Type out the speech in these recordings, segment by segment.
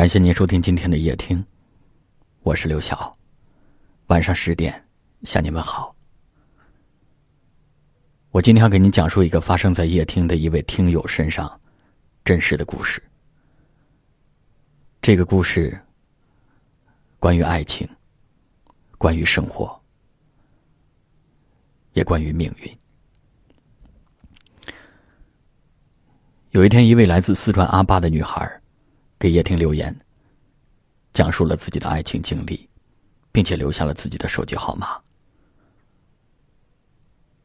感谢您收听今天的夜听，我是刘晓。晚上十点向你们好。我今天要给您讲述一个发生在夜听的一位听友身上真实的故事。这个故事关于爱情，关于生活，也关于命运。有一天，一位来自四川阿坝的女孩。给叶婷留言，讲述了自己的爱情经历，并且留下了自己的手机号码。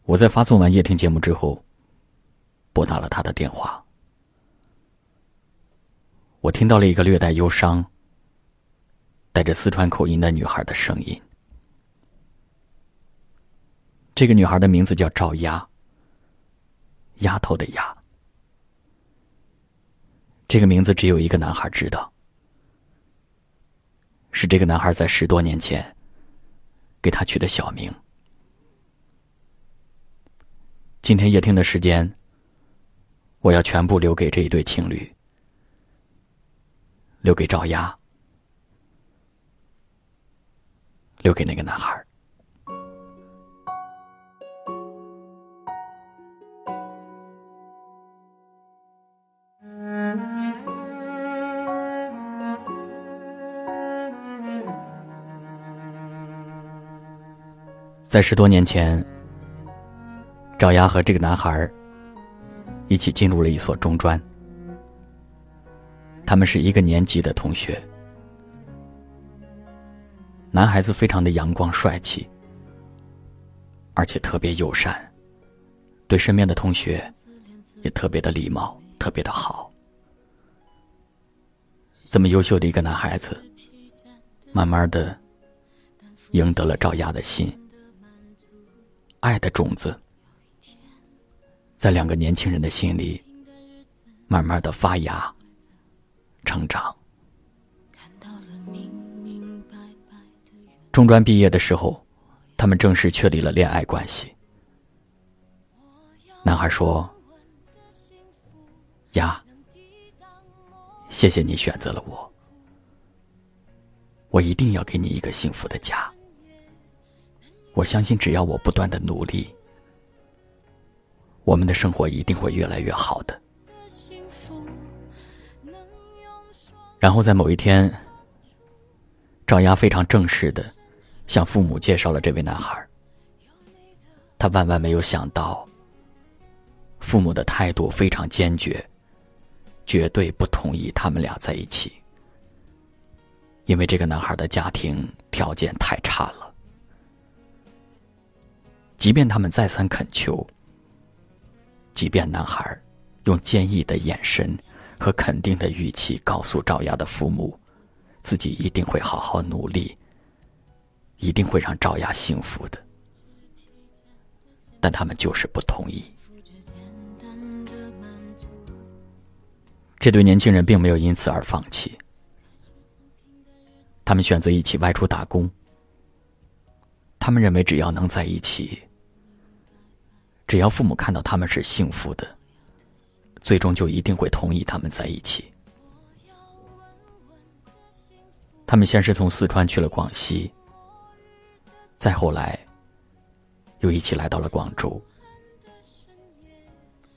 我在发送完叶婷节目之后，拨打了她的电话。我听到了一个略带忧伤、带着四川口音的女孩的声音。这个女孩的名字叫赵丫，丫头的丫。这个名字只有一个男孩知道，是这个男孩在十多年前给他取的小名。今天夜听的时间，我要全部留给这一对情侣，留给赵丫，留给那个男孩。在十多年前，赵丫和这个男孩一起进入了一所中专。他们是一个年级的同学。男孩子非常的阳光帅气，而且特别友善，对身边的同学也特别的礼貌，特别的好。这么优秀的一个男孩子，慢慢的赢得了赵丫的心。爱的种子，在两个年轻人的心里，慢慢的发芽、成长。中专毕业的时候，他们正式确立了恋爱关系。男孩说：“呀，谢谢你选择了我，我一定要给你一个幸福的家。”我相信，只要我不断的努力，我们的生活一定会越来越好的。然后在某一天，赵丫非常正式的向父母介绍了这位男孩。他万万没有想到，父母的态度非常坚决，绝对不同意他们俩在一起，因为这个男孩的家庭条件太差了。即便他们再三恳求，即便男孩用坚毅的眼神和肯定的语气告诉赵雅的父母，自己一定会好好努力，一定会让赵雅幸福的，但他们就是不同意。这对年轻人并没有因此而放弃，他们选择一起外出打工。他们认为，只要能在一起。只要父母看到他们是幸福的，最终就一定会同意他们在一起。他们先是从四川去了广西，再后来又一起来到了广州。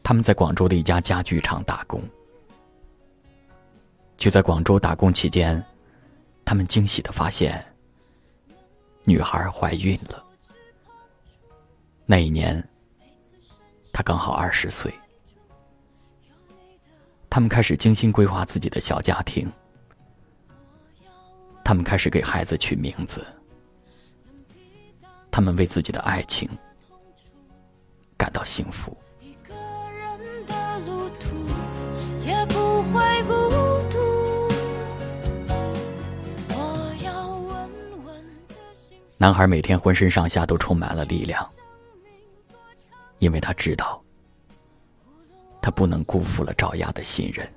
他们在广州的一家家具厂打工。就在广州打工期间，他们惊喜的发现，女孩怀孕了。那一年。她刚好二十岁，他们开始精心规划自己的小家庭，他们开始给孩子取名字，他们为自己的爱情感到幸福。男孩每天浑身上下都充满了力量。因为他知道，他不能辜负了赵丫的信任。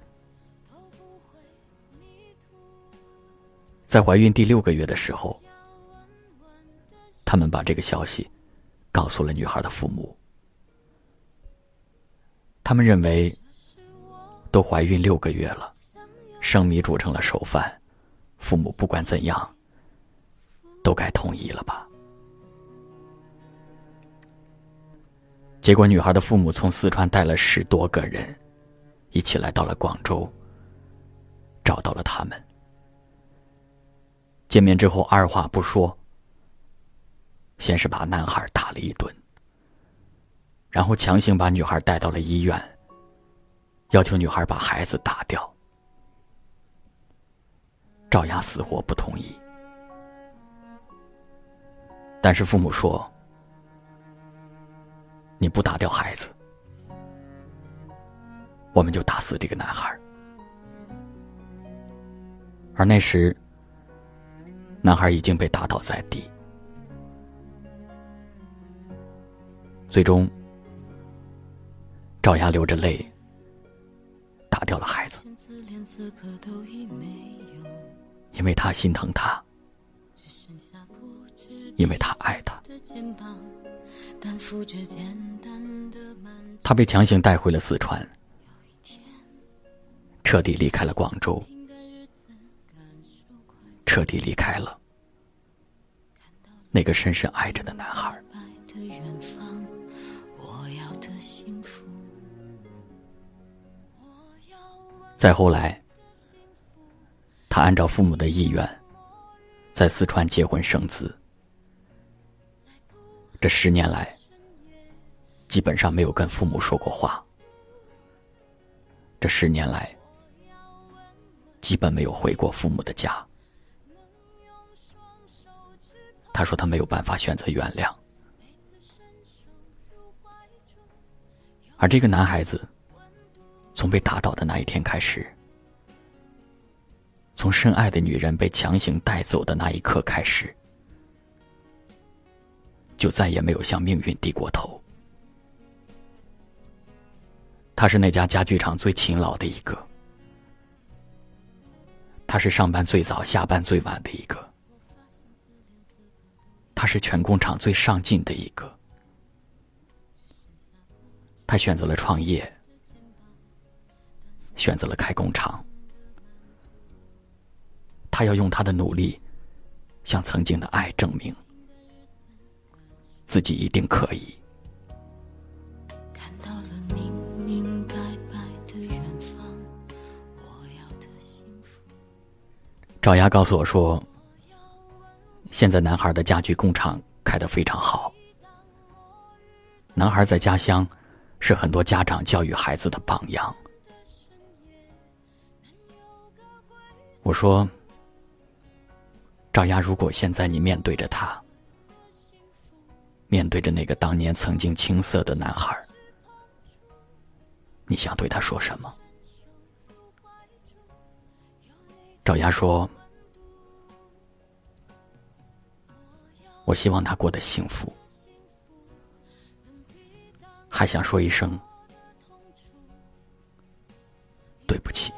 在怀孕第六个月的时候，他们把这个消息告诉了女孩的父母。他们认为，都怀孕六个月了，生米煮成了熟饭，父母不管怎样，都该同意了吧？结果，女孩的父母从四川带了十多个人，一起来到了广州，找到了他们。见面之后，二话不说，先是把男孩打了一顿，然后强行把女孩带到了医院，要求女孩把孩子打掉。赵雅死活不同意，但是父母说。你不打掉孩子，我们就打死这个男孩。而那时，男孩已经被打倒在地。最终，赵雅流着泪打掉了孩子，因为他心疼他，因为他爱他。他被强行带回了四川，彻底离开了广州，彻底离开了那个深深爱着的男孩。再后来，他按照父母的意愿，在四川结婚生子。这十年来，基本上没有跟父母说过话。这十年来，基本没有回过父母的家。他说他没有办法选择原谅，而这个男孩子，从被打倒的那一天开始，从深爱的女人被强行带走的那一刻开始。就再也没有向命运低过头。他是那家家具厂最勤劳的一个，他是上班最早、下班最晚的一个，他是全工厂最上进的一个。他选择了创业，选择了开工厂，他要用他的努力，向曾经的爱证明。自己一定可以。赵丫告诉我说，现在男孩的家具工厂开得非常好。男孩在家乡是很多家长教育孩子的榜样。我说，赵丫，如果现在你面对着他。面对着那个当年曾经青涩的男孩，你想对他说什么？赵丫说：“我希望他过得幸福，还想说一声对不起。”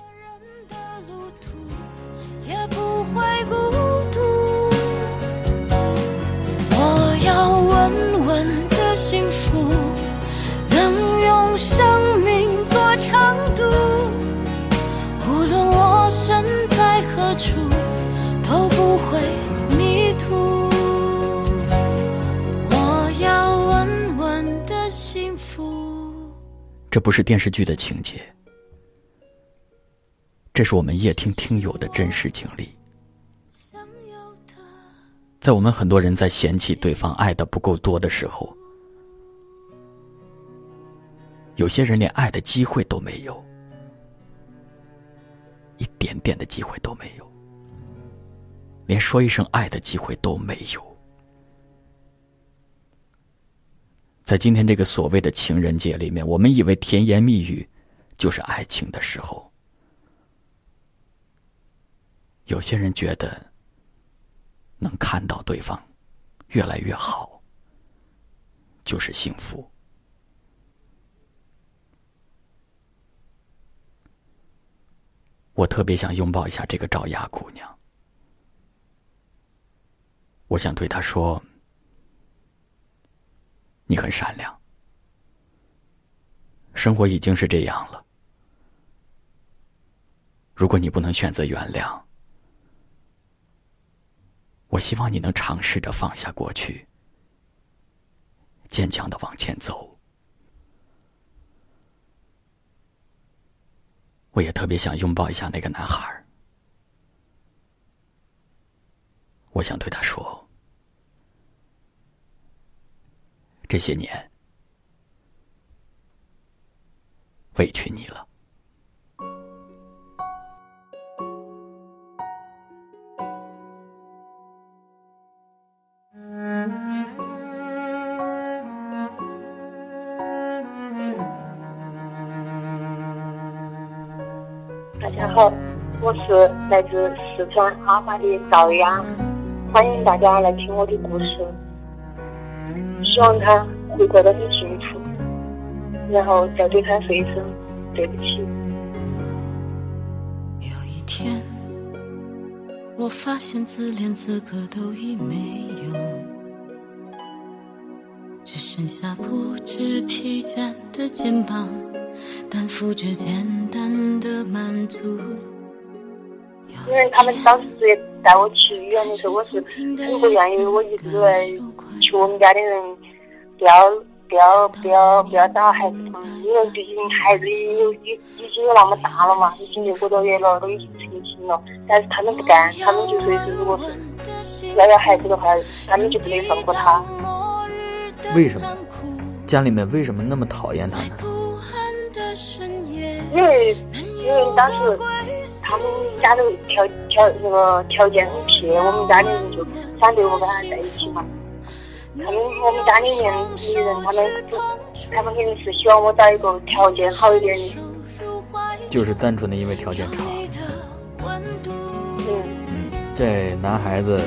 处，都不会迷途。我要稳稳的幸福。这不是电视剧的情节，这是我们夜听听友的真实经历。在我们很多人在嫌弃对方爱的不够多的时候。有些人连爱的机会都没有，一点点的机会都没有，连说一声爱的机会都没有。在今天这个所谓的情人节里面，我们以为甜言蜜语就是爱情的时候，有些人觉得能看到对方越来越好就是幸福。我特别想拥抱一下这个赵雅姑娘，我想对她说：“你很善良，生活已经是这样了，如果你不能选择原谅，我希望你能尝试着放下过去，坚强的往前走。我也特别想拥抱一下那个男孩我想对他说：这些年委屈你了。大家好，我是来自四川阿坝的赵雅，欢迎大家来听我的故事。希望他会过得很幸福，然后再对他说一声对不起。有一天，我发现自怜资格都已没有，只剩下不知疲倦的肩膀。担负着简单的满足。因为他们当时带我去医院的时候，我是很不愿意，我一直在求我们家的人不要不要不要不要打孩子疼，因为毕竟孩子已有已已经有那么大了嘛，已经六个多月了，都已经成亲了。但是他们不干，他们就说是如果是要要孩子的话，他们就不能放过他。为什么？家里面为什么那么讨厌他呢？因为因为当时他们家的条条那个条件很撇，我们家里人就反对我跟他在一起嘛。他们我们家里面的人，他们他们肯定是希望我找一个条件好一点的。就是单纯的因为条件差。嗯。这男孩子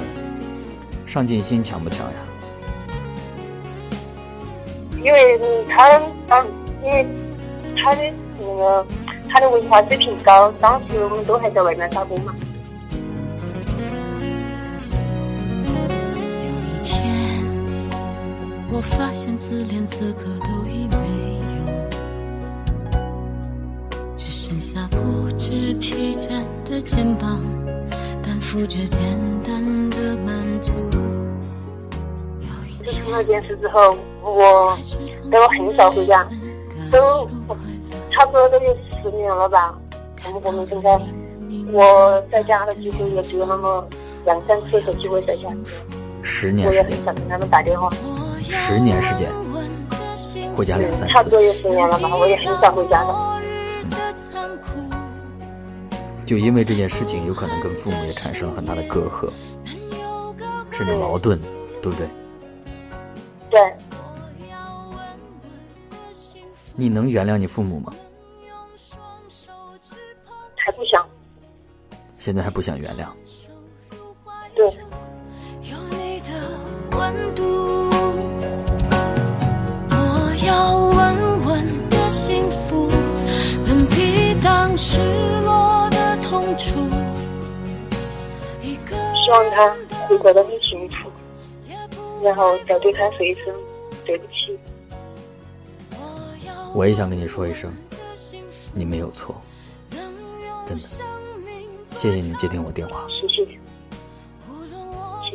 上进心强不强呀？因为他当因为他的。那个他的文化水平高，当时我们都还在外面打工嘛。有一天，我发现自怜资格都已没有，只剩下不知疲倦的肩膀，担负着简单的满足。自从那件事之后，我我很少回家，都。差不多都有十年了吧，我们我们现在我在家的机会也只有那么两三次的机会在家。十年时间。我也很想跟他们打电话。十年时间，回家两三次。差不多有十年了吧，我也很少回家的。就因为这件事情，有可能跟父母也产生了很大的隔阂，甚至矛盾，对不对？对。你能原谅你父母吗？现在还不想原谅。对。我要稳稳的幸福，能抵挡失落的痛楚。希望他会过得很幸福，然后再对他说一声对不起。我也想跟你说一声，你没有错，真的。谢谢你接听我电话。谢谢。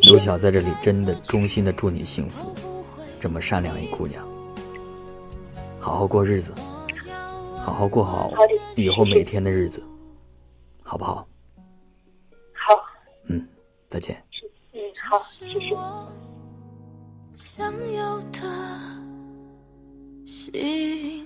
刘晓在这里真的衷心的祝你幸福，这么善良一姑娘，好好过日子，好好过好以后每天的日子，好不好？好。嗯，再见。嗯，好，谢谢。想要的幸